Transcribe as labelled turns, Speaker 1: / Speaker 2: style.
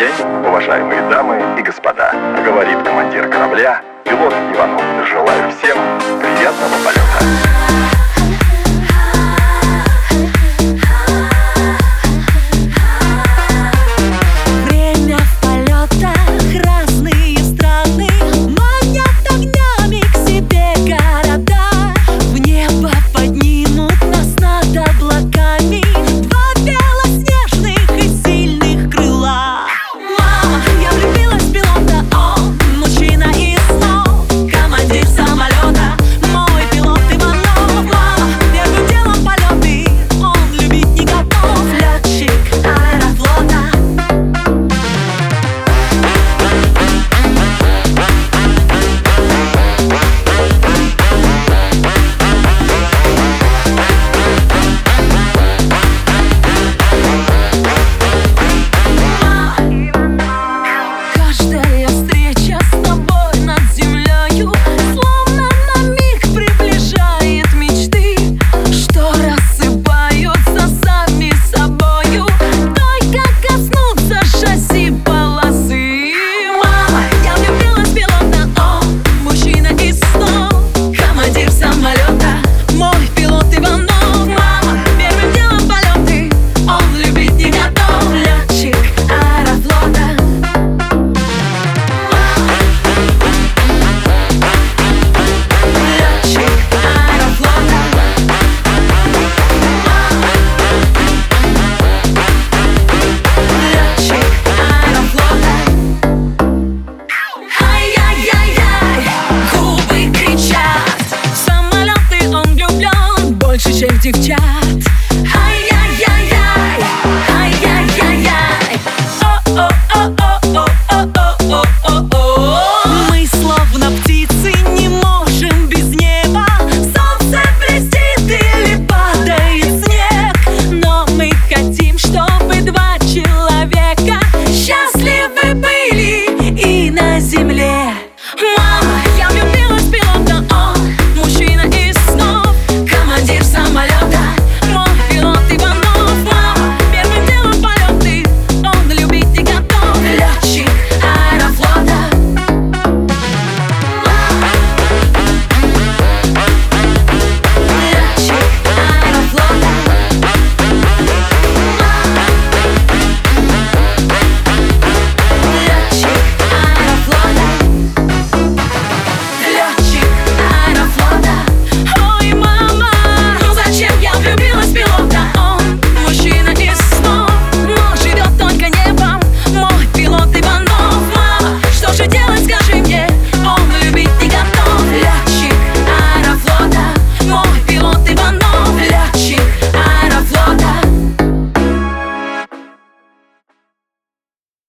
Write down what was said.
Speaker 1: день, уважаемые дамы и господа. Говорит командир корабля, пилот Иванов. Желаю всем приятного полета. девчат